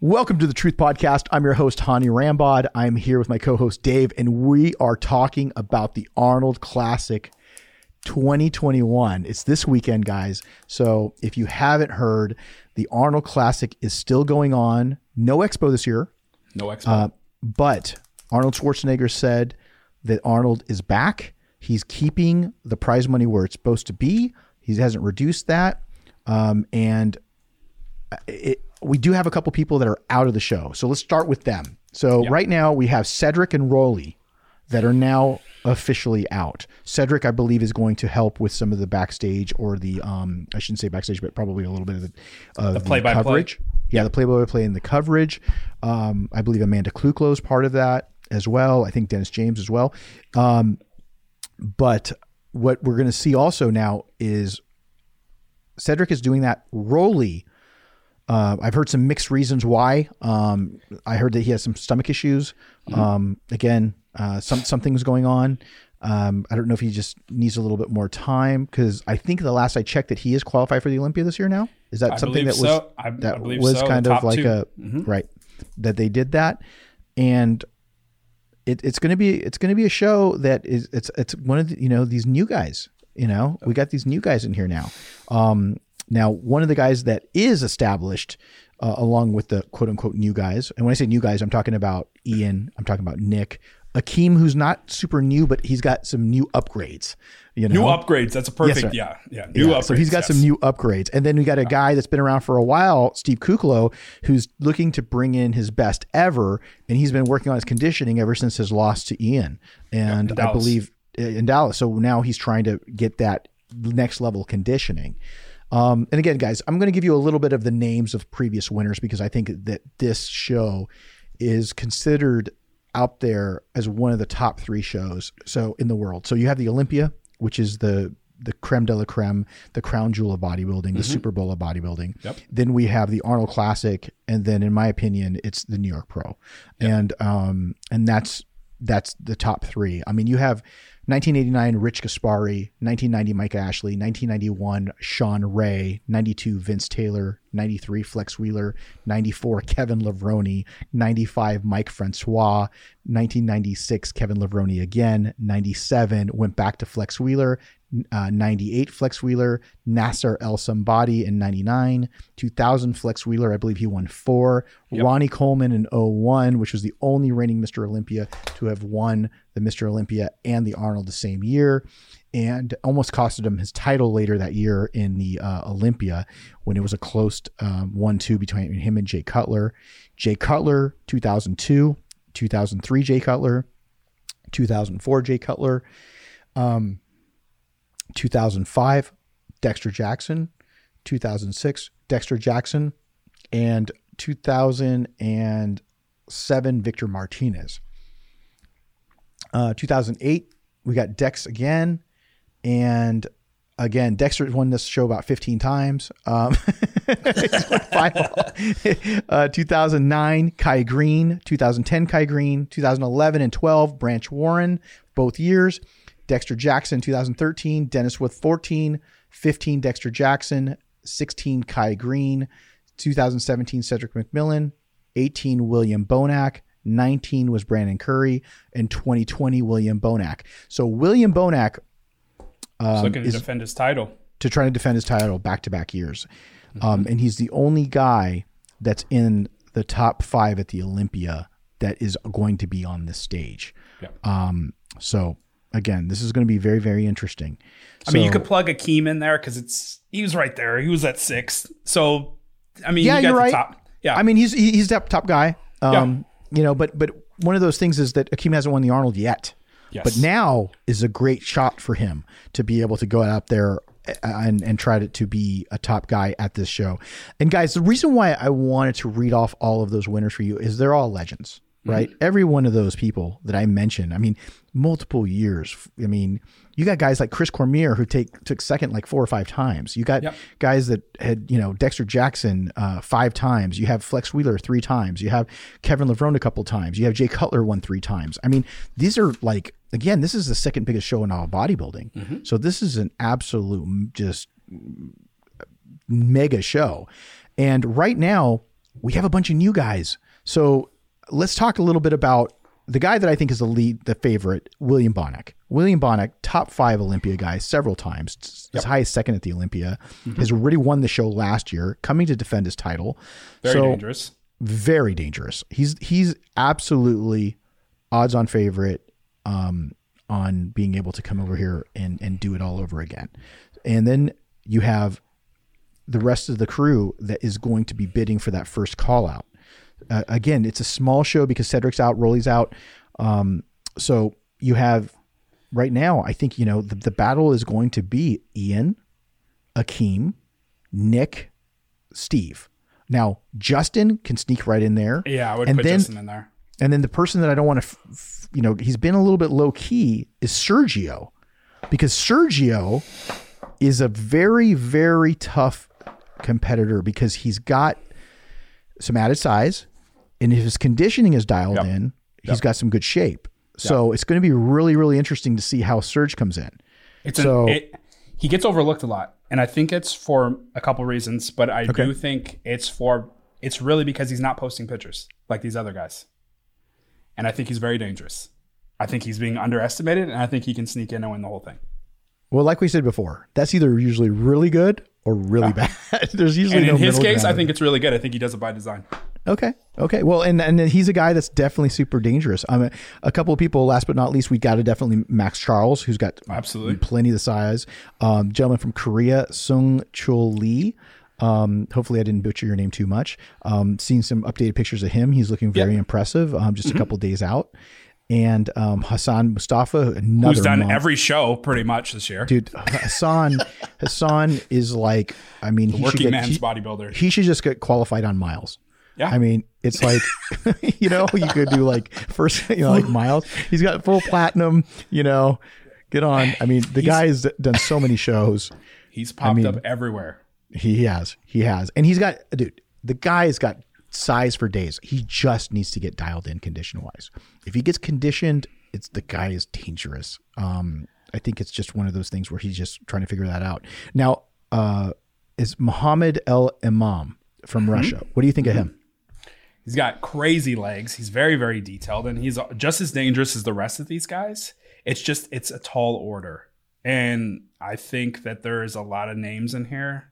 Welcome to the Truth Podcast. I'm your host, Hany Rambod. I'm here with my co host, Dave, and we are talking about the Arnold Classic 2021. It's this weekend, guys. So if you haven't heard, the Arnold Classic is still going on. No expo this year, No expo. uh, but Arnold Schwarzenegger said that Arnold is back. He's keeping the prize money where it's supposed to be. He hasn't reduced that. Um, and it, we do have a couple people that are out of the show. So let's start with them. So right now we have Cedric and Rolly that are now officially out. Cedric, I believe, is going to help with some of the backstage or the um, I shouldn't say backstage, but probably a little bit of the, of the, play-by-play. coverage. Yeah, the play-by-play and the coverage. Um, I believe Amanda Kuclo is part of that as well. I think Dennis James as well. Um, but what we're going to see also now is Cedric is doing that. Rolly, uh, I've heard some mixed reasons why. Um, I heard that he has some stomach issues. Um, again, uh, some something's going on. Um, I don't know if he just needs a little bit more time because I think the last I checked that he is qualified for the Olympia this year. Now is that I something that was so. I- I that believe was so. kind of like two. Mm-hmm. a right that they did that and it, it's going to be it's going to be a show that is it's it's one of the, you know these new guys you know we got these new guys in here now um now one of the guys that is established uh, along with the quote unquote new guys and when i say new guys i'm talking about ian i'm talking about nick Akeem, who's not super new, but he's got some new upgrades. You know, new upgrades. That's a perfect. sir. yeah, yeah. New yeah, upgrades. So he's got yes. some new upgrades. And then we got a guy that's been around for a while, Steve Kuclo, who's looking to bring in his best ever. And he's been working on his conditioning ever since his loss to Ian. And in I believe uh, in Dallas. So now he's trying to get that next level conditioning. Um, and again, guys, I'm going to give you a little bit of the names of previous winners because I think that this show is considered out there as one of the top three shows so in the world. So you have the Olympia, which is the the creme de la creme, the crown jewel of bodybuilding, the Super Bowl of bodybuilding. Yep. Then we have the Arnold Classic, and then in my opinion, it's the New York Pro, and um and that's that's the top three. I mean, you have 1989 Rich Gaspari, 1990 Mike Ashley, 1991 Shawn Ray, 92 Vince Taylor, 93 Flex Wheeler, 94 Kevin Levrone, 95 Mike Francois, 1996 Kevin Levrone again, 97 went back to Flex Wheeler, uh, 98 Flex Wheeler, Nasser El Sonbaty in 99, 2000 Flex Wheeler, I believe he won four, Ronnie Coleman in 01, which was the only reigning Mr. Olympia to have won the Mr. Olympia and the Arnold the same year, and almost costed him his title later that year in the uh, Olympia when it was a close um, 1 2 between him and Jay Cutler. Jay Cutler, 2002, 2003 Jay Cutler, 2004 Jay Cutler, um, 2005 Dexter Jackson, 2006 Dexter Jackson, and 2007 Victor Martinez. Uh, 2008 we got Dex again, and again Dexter won this show about 15 times. Um, uh, 2009 Kai Greene, 2010 Kai Greene, 2011 and 12 Branch Warren, both years. Dexter Jackson 2013, Dennis with 14, 15 Dexter Jackson, 16 Kai Greene, 2017 Cedric McMillan, 18 William Bonac, 19 was Brandon Curry, and 2020 William Bonac. So William Bonac He's looking to um, is- defend his title. to try to defend his title back to back years. Um, and he's the only guy that's in the top five at the Olympia that is going to be on this stage. Yeah. Um, so again, this is going to be very, very interesting. I mean, you could plug Akeem in there because it's he was right there. He was at six. So, I mean, Yeah, you the right. top. Yeah, I mean, he's he's that top guy. Um, you know, but but one of those things is that Akeem hasn't won the Arnold yet. yes. But now is a great shot for him to be able to go out there and, and try to, to be a top guy at this show. And guys, the reason why I wanted to read off all of those winners for you is they're all legends, right? Every one of those people that I mentioned, I mean, multiple years. I mean, you got guys like Chris Cormier who take took second like four or five times. You got Yep. guys that had, you know, Dexter Jackson uh, five times. You have Flex Wheeler three times. You have Kevin Levrone a couple times. You have Jay Cutler won three times. I mean, these are like again, this is the second biggest show in all bodybuilding. So this is an absolute just mega show. And right now, we have a bunch of new guys. So let's talk a little bit about the guy that I think is the lead, the favorite, William Bonac. William Bonac, top five Olympia guy several times, as high as second at the Olympia, Mm-hmm. has already won the show last year, coming to defend his title. Very so, dangerous. very dangerous. He's he's absolutely odds on favorite um, on being able to come over here and and do it all over again. And then you have the rest of the crew that is going to be bidding for that first call out. Uh, again, it's a small show because Cedric's out, Rolly's out. Um, so you have right now, I think, you know, the, the battle is going to be Ian, Akeem, Nick, Steve. Now, Justin can sneak right in there. Yeah, I would And put then- Justin in there. And then the person that I don't want to, f- f- you know, he's been a little bit low key is Sergio, because Sergio is a very, very tough competitor because he's got some added size and if his conditioning is dialed Yep. in, he's got some good shape. So it's going to be really, really interesting to see how Surge comes in. It's So- an, it, he gets overlooked a lot, and I think it's for a couple reasons. But I do think it's for it's really because he's not posting pictures like these other guys, and I think he's very dangerous. I think he's being underestimated, and I think he can sneak in and win the whole thing. Well, like we said before, that's either usually really good or really bad. There's usually And no in his case, I think it's really good. I think he does it by design. Okay. Okay. Well, and and he's a guy that's definitely super dangerous. I mean, a couple of people. Last but not least, we got to definitely Max Charles, who's got Absolutely. plenty of the size. Um, gentleman from Korea, Sung Chul Lee. Um, hopefully, I didn't butcher your name too much. Um, seeing some updated pictures of him, he's looking very impressive. Um, just Mm-hmm. a couple days out, and um, Hassan Mustafa, another Who's done month- every show pretty much this year. dude. Hassan, Hassan is like, I mean, he should Working get, man's he- bodybuilder. he should just get qualified on miles. Yeah. I mean, it's like, you know, you could do like first, you know, like miles. He's got full platinum, you know, get on. I mean, the guy has done so many shows. He's popped mean- up everywhere. He has, he has. And he's got, dude, the guy's got size for days. He just needs to get dialed in condition wise. If he gets conditioned, it's the guy is dangerous. Um, I think it's just one of those things where he's just trying to figure that out. Now, uh, is Muhammad El Imam from Russia. What do you think of him? He's got crazy legs. He's very, very detailed, and he's just as dangerous as the rest of these guys. It's just it's a tall order, and I think that there is a lot of names in here.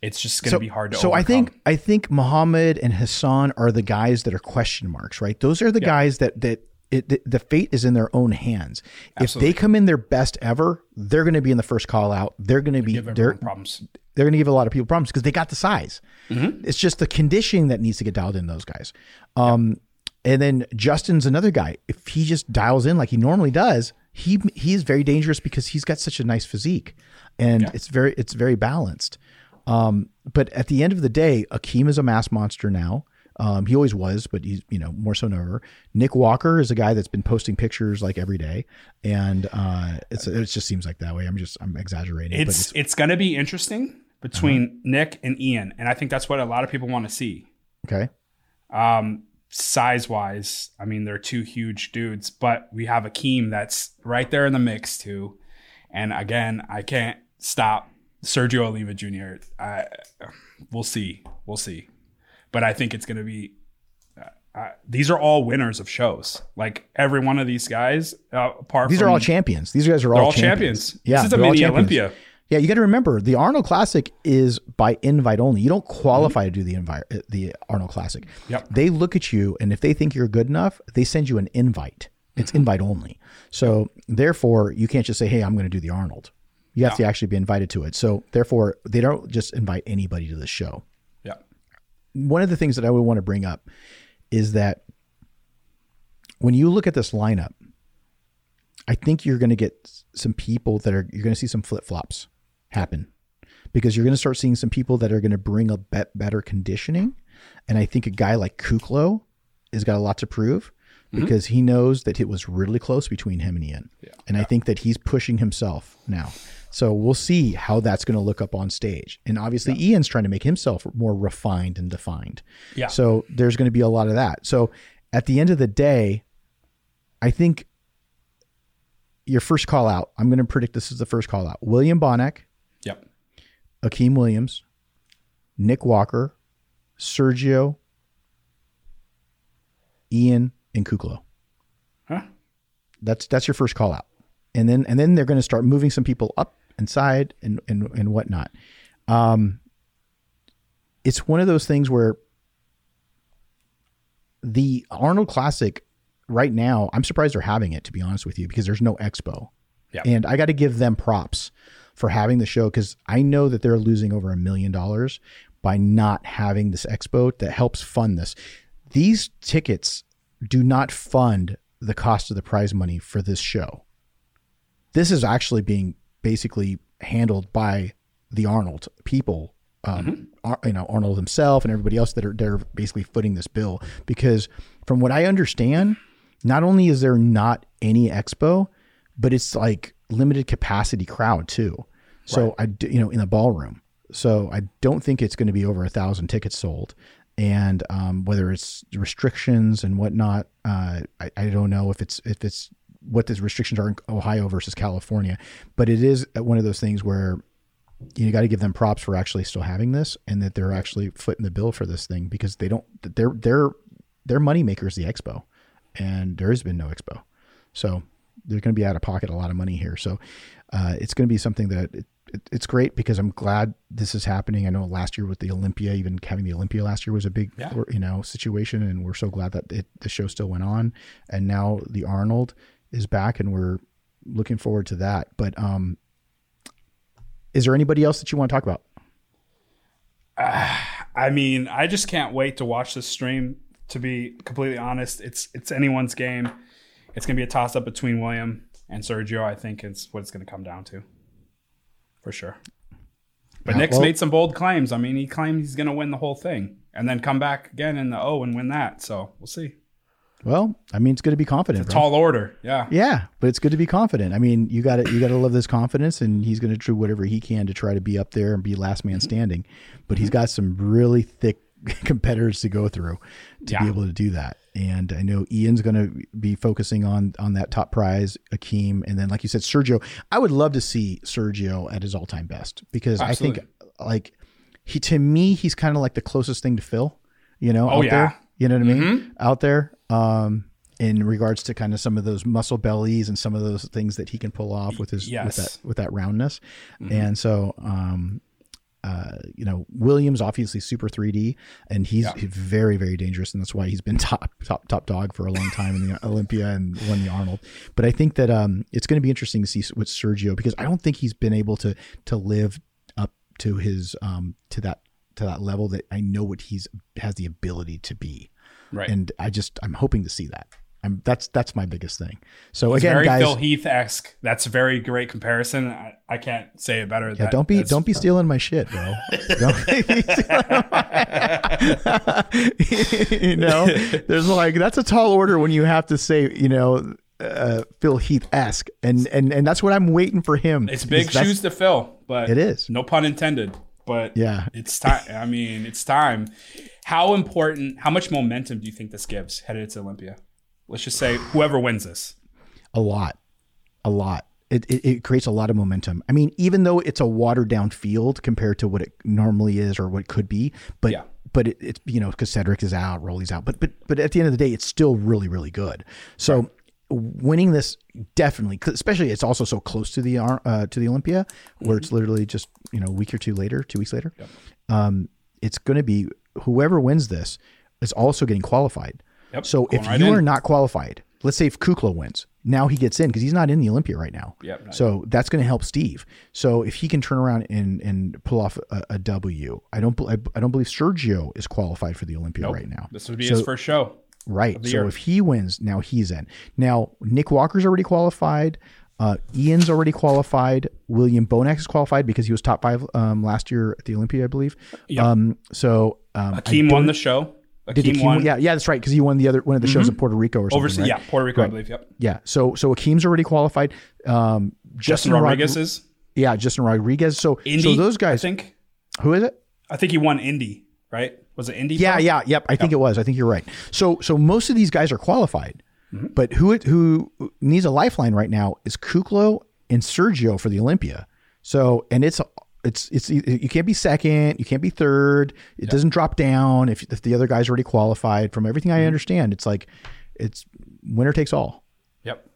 It's just going to be hard to. so I overcome. think I think Muhammad and Hassan are the guys that are question marks, right? Those are the guys that that it, the, the fate is in their own hands. If they come in their best ever, they're going to be in the first call out. They're going to be they're problems. they're going to give a lot of people problems because they got the size. Mm-hmm. It's just the conditioning that needs to get dialed in those guys. Um, and then Justin's another guy. If he just dials in like he normally does, he he is very dangerous because he's got such a nice physique, and it's very it's very balanced. Um, but at the end of the day, Akeem is a mass monster now. Um, he always was, but he's you know more so than ever. Nick Walker is a guy that's been posting pictures like every day, and uh, it's it just seems like that way. I'm just I'm exaggerating, but It's it's going to be interesting between Nick and Ian, and I think that's what a lot of people want to see. okay. Um, size wise, I mean they're two huge dudes, but we have Akeem that's right there in the mix too. And again, I can't stop Sergio Oliva Jr. I, we'll see, we'll see, but I think it's going to be. Uh, these are all winners of shows. Like every one of these guys, uh, apart These from are all champions. These guys are all, all champions. Yeah, this is a mini. Olympia. Yeah, you got to remember the Arnold Classic is by invite only. You don't qualify to do the invite uh, the Arnold Classic. Yep. They look at you, and if they think you're good enough, they send you an invite. It's invite only. So therefore, you can't just say, "Hey, I'm going to do the Arnold." You have to actually be invited to it. So therefore, they don't just invite anybody to the show. Yeah, One of the things that I would want to bring up is that when you look at this lineup, I think you're going to get some people that are you're going to see some flip flops happen because you're going to start seeing some people that are going to bring a bet better conditioning, and I think a guy like Kuclo has got a lot to prove mm-hmm. because he knows that it was really close between him and Ian, and I think that he's pushing himself now. So we'll see how that's going to look up on stage, and obviously Ian's trying to make himself more refined and defined. Yeah. So there's going to be a lot of that. So at the end of the day, I think your first call out, I'm going to predict this is the first call out. William Bonac, yep, Akeem Williams, Nick Walker, Sergio, Ian, and Kuclo. Huh? That's that's your first call out, and then and then they're going to start moving some people up inside and and and whatnot. Um, it's one of those things where the Arnold Classic right now, I'm surprised they're having it to be honest with you because there's no expo, Yeah. and I got to give them props for having the show because I know that they're losing over a million dollars by not having this expo that helps fund this. These tickets do not fund the cost of the prize money for this show. This is actually being basically handled by the Arnold people, um, Ar- you know Arnold himself and everybody else that are they're basically footing this bill because from what I understand, not only is there not any expo, but it's like limited capacity crowd too. So I d- you know in the ballroom. So I don't think it's going to be over a thousand tickets sold. And um, whether it's restrictions and whatnot, uh, I, I don't know if it's if it's what the restrictions are in Ohio versus California, but it is one of those things where you got to give them props for actually still having this and that they're actually footing the bill for this thing because they don't their their their money maker is the expo and there has been no expo. So they're going to be out of pocket a lot of money here. So uh, it's going to be something that it, it, it's great because i'm glad this is happening. I know last year with the olympia even having the olympia last year was a big Yeah. you know situation and we're so glad that it, the show still went on. And now the arnold is back and we're looking forward to that but um is there anybody else that you want to talk about? I mean, I just can't wait to watch this stream. To be completely honest, it's it's anyone's game. It's gonna be a toss up between William and Sergio. I think is what it's gonna come down to, for sure. But Yeah, Nick's well- made some bold claims. I mean, he claimed he's gonna win the whole thing and then come back again in the O and win that. So we'll see. Well, I mean, it's good to be confident. bro. Tall order, yeah. Yeah, but it's good to be confident. I mean, you got to you got to love this confidence, and he's going to do whatever he can to try to be up there and be last man mm-hmm. standing. But he's mm-hmm. got some really thick competitors to go through to be able to do that. And I know Ian's going to be focusing on on that top prize, Akeem, and then like you said, Sergio. I would love to see Sergio at his all time best because I think like he to me he's kind of like the closest thing to Phil. You know, Oh, out yeah. there. You know what I mean? Out there. Um, in regards to kind of some of those muscle bellies and some of those things that he can pull off with his with Yes. that with that roundness. And so um uh, you know, Williams obviously super 3D, and he's Yeah. very, very dangerous, and that's why he's been top, top, top dog for a long time in the Olympia and won the Arnold. But I think that um, it's going to be interesting to see with Sergio because I don't think he's been able to to live up to his um, to that to that level that I know what he's has the ability to be, Right. and I just I'm hoping to see that. I'm that's that's my biggest thing. So It's again, very guys, Phil Heath esque. That's a very great comparison. I, I can't say it better. Yeah, That- don't be don't be stealing my shit, bro. Don't be stealing my- you know, there's like that's a tall order when you have to say, you know, uh, Phil Heath esque, and and and that's what I'm waiting for him. It's big shoes to fill, but It is. No pun intended. But Yeah. it's time. I mean, it's time. How important? How much momentum do you think this gives headed to Olympia? Let's just say whoever wins this. A lot, a lot. It, it, it creates a lot of momentum. I mean, even though it's a watered down field compared to what it normally is or what it could be, but Yeah. but it, it's you know because Cedric is out, Rolly's out, but but but at the end of the day, it's still really really good. So winning this definitely, especially it's also so close to the uh, to the Olympia, where Mm-hmm. it's literally just you know a week or two later, two weeks later. Um, it's going to be whoever wins this is also getting qualified. Yep, So going if right you in. are not qualified, let's say if Kuclo wins, now he gets in because he's not in the Olympia right now. Yep, So that's going to help Steve. So if he can turn around and and pull off a, a W, I don't I, I don't believe Sergio is qualified for the Olympia right now. This would be So- his first show. Right. So year. if he wins, now he's in. Now Nick Walker's already qualified. Uh, Ian's already qualified. William Bonac is qualified because he was top five um, last year at the Olympia, I believe. Yep. Um, so um, Akeem won the show. did Akeem Akeem- won Yeah, yeah, that's right because he won the other one of the shows in Puerto Rico or something. overseas. right? Yeah, Puerto Rico, I believe. Yep. Yeah. So so Akeem's already qualified. Um, Justin Rod- Rodriguez is yeah, Justin Rodriguez. So Indy. so those guys. I think. who is it? I think he won Indy. Right? Was it Indy? Yeah, Pro? yeah, yep. I think it was. I think you're right. So so most of these guys are qualified, Mm-hmm. but who who needs a lifeline right now is Kuclo and Sergio for the Olympia. So and it's it's it's you can't be second, you can't be third. It doesn't drop down if if the other guy's already qualified. From everything Mm-hmm. I understand, it's like it's winner takes all. Yep.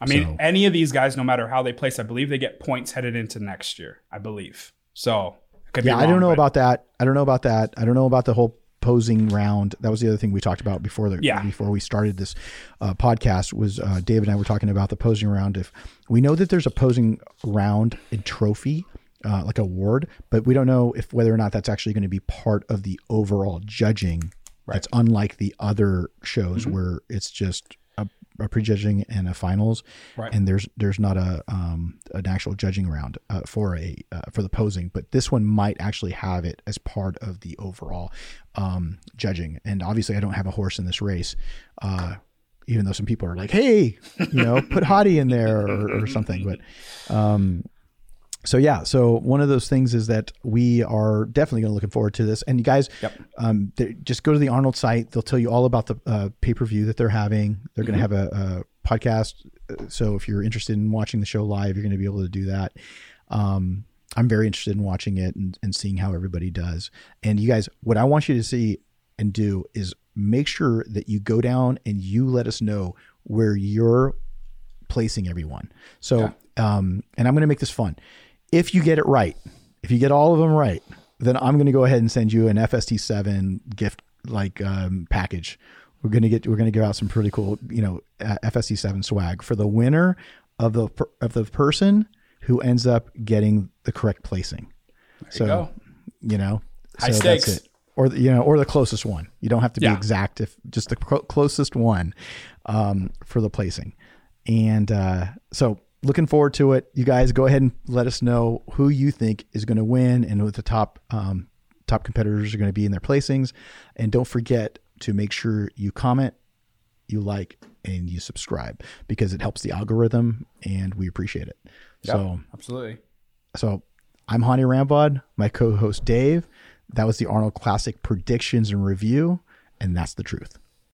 I mean, So- any of these guys, no matter how they place, I believe they get points headed into next year. I believe so. Could Yeah, I don't know but- about that. I don't know about that. I don't know about the whole posing round. That was the other thing we talked about before the Yeah. before we started this uh, podcast. Was uh, David and I were talking about the posing round. If we know that there's a posing round and trophy. Uh, like award, but we don't know if whether or not that's actually going to be part of the overall judging. Right. That's unlike the other shows Mm-hmm. where it's just a, prejudging and a finals, Right. and there's there's not a um, an actual judging round uh, for a uh, for the posing, but this one might actually have it as part of the overall um, judging. And obviously, I don't have a horse in this race, uh, even though some people are like, "Hey, you know, put Hany in there or, or something." But um, so yeah, so one of those things is that we are definitely going to looking forward to this. And you guys, Yep. um, just go to the Arnold site. They'll tell you all about the uh, pay per view that they're having. They're going to have a, a podcast. So if you're interested in watching the show live, you're going to be able to do that. Um, I'm very interested in watching it and, and seeing how everybody does. And you guys, what I want you to see and do is make sure that you go down and you let us know where you're placing everyone. So, um, and I'm going to make this fun. If you get it right, if you get all of them right, then I'm going to go ahead and send you an FST7 gift like um, package. We're going to get we're going to give out some pretty cool, you know, uh, FST7 swag for the winner of the of the person who ends up getting the correct placing. so, you go. you know, High so stakes. That's it. Or you know, or the closest one. You don't have to be Yeah. exact. If just the clo- closest one um, for the placing. And uh, so, looking forward to it. You guys go ahead and let us know who you think is going to win and what the top um, top competitors are going to be in their placings. And don't forget to make sure you comment, you like, and you subscribe because it helps the algorithm, and we appreciate it. So. Absolutely. So I'm Hany Rambod, my co-host Dave. That was the Arnold Classic predictions and review, and that's the truth.